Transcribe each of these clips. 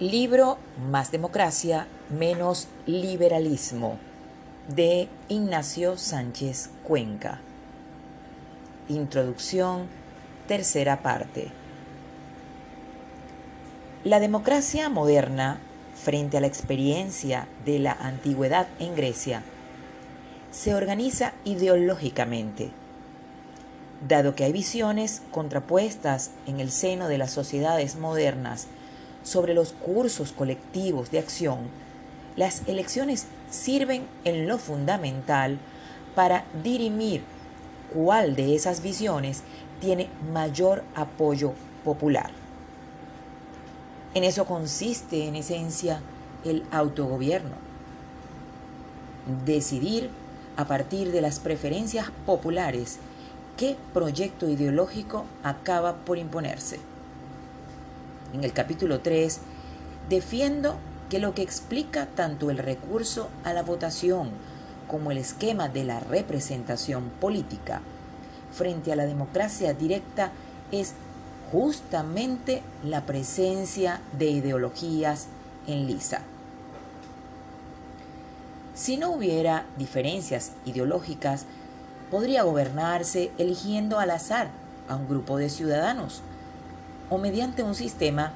Libro Más democracia, menos liberalismo de Ignacio Sánchez Cuenca. Introducción, tercera parte. La democracia moderna, frente a la experiencia de la antigüedad en Grecia, se organiza ideológicamente, dado que hay visiones contrapuestas en el seno de las sociedades modernas sobre los cursos colectivos de acción, las elecciones sirven en lo fundamental para dirimir cuál de esas visiones tiene mayor apoyo popular. En eso consiste, en esencia, el autogobierno. Decidir a partir de las preferencias populares qué proyecto ideológico acaba por imponerse en el capítulo 3, defiendo que lo que explica tanto el recurso a la votación como el esquema de la representación política frente a la democracia directa es justamente la presencia de ideologías en lisa. Si no hubiera diferencias ideológicas, podría gobernarse eligiendo al azar a un grupo de ciudadanos o mediante un sistema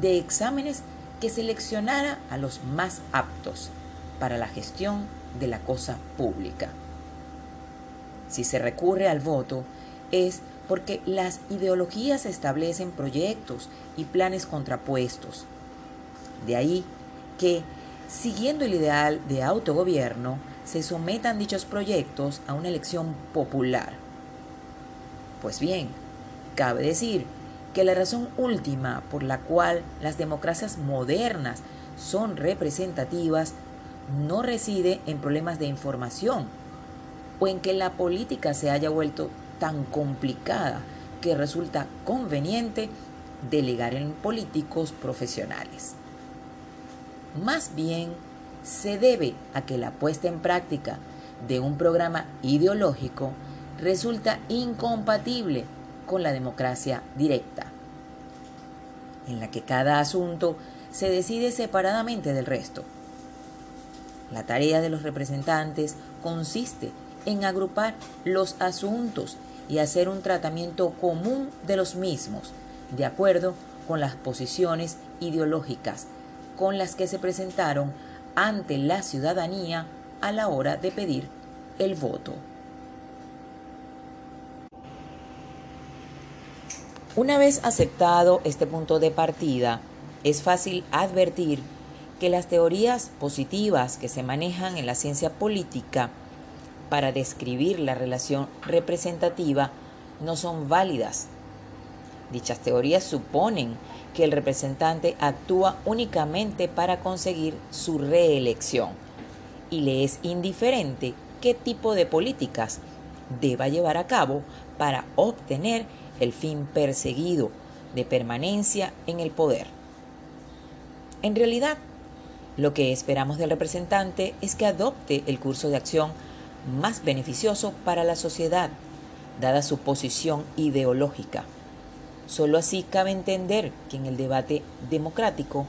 de exámenes que seleccionara a los más aptos para la gestión de la cosa pública. Si se recurre al voto es porque las ideologías establecen proyectos y planes contrapuestos. De ahí que, siguiendo el ideal de autogobierno, se sometan dichos proyectos a una elección popular. Pues bien, cabe decir que la razón última por la cual las democracias modernas son representativas no reside en problemas de información o en que la política se haya vuelto tan complicada que resulta conveniente delegar en políticos profesionales. Más bien, se debe a que la puesta en práctica de un programa ideológico resulta incompatible con la democracia directa, en la que cada asunto se decide separadamente del resto. La tarea de los representantes consiste en agrupar los asuntos y hacer un tratamiento común de los mismos, de acuerdo con las posiciones ideológicas con las que se presentaron ante la ciudadanía a la hora de pedir el voto. Una vez aceptado este punto de partida, es fácil advertir que las teorías positivas que se manejan en la ciencia política para describir la relación representativa no son válidas. Dichas teorías suponen que el representante actúa únicamente para conseguir su reelección y le es indiferente qué tipo de políticas deba llevar a cabo para obtener el fin perseguido de permanencia en el poder. En realidad, lo que esperamos del representante es que adopte el curso de acción más beneficioso para la sociedad, dada su posición ideológica. Solo así cabe entender que en el debate democrático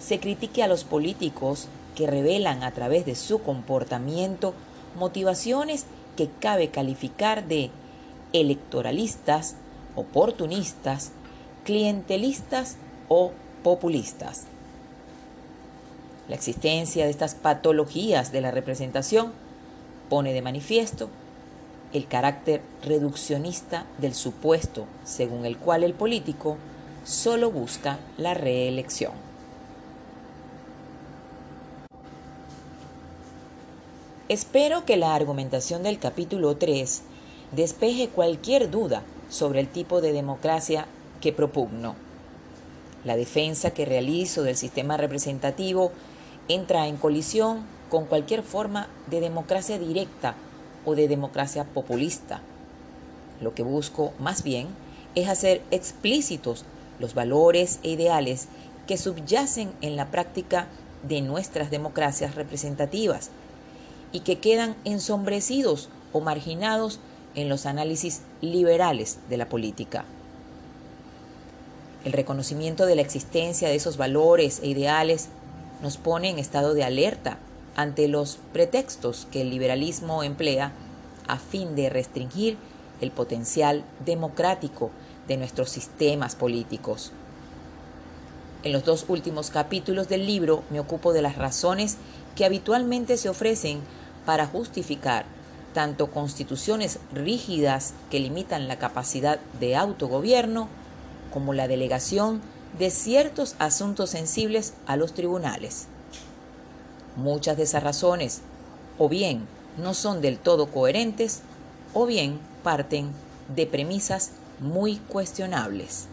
se critique a los políticos que revelan a través de su comportamiento motivaciones que cabe calificar de electoralistas, oportunistas, clientelistas o populistas. La existencia de estas patologías de la representación pone de manifiesto el carácter reduccionista del supuesto según el cual el político solo busca la reelección. Espero que la argumentación del capítulo 3 despeje cualquier duda sobre el tipo de democracia que propugno. La defensa que realizo del sistema representativo entra en colisión con cualquier forma de democracia directa o de democracia populista. Lo que busco más bien es hacer explícitos los valores e ideales que subyacen en la práctica de nuestras democracias representativas y que quedan ensombrecidos o marginados en los análisis liberales de la política. El reconocimiento de la existencia de esos valores e ideales nos pone en estado de alerta ante los pretextos que el liberalismo emplea a fin de restringir el potencial democrático de nuestros sistemas políticos. En los dos últimos capítulos del libro me ocupo de las razones que habitualmente se ofrecen para justificar tanto constituciones rígidas que limitan la capacidad de autogobierno como la delegación de ciertos asuntos sensibles a los tribunales. Muchas de esas razones o bien no son del todo coherentes o bien parten de premisas muy cuestionables.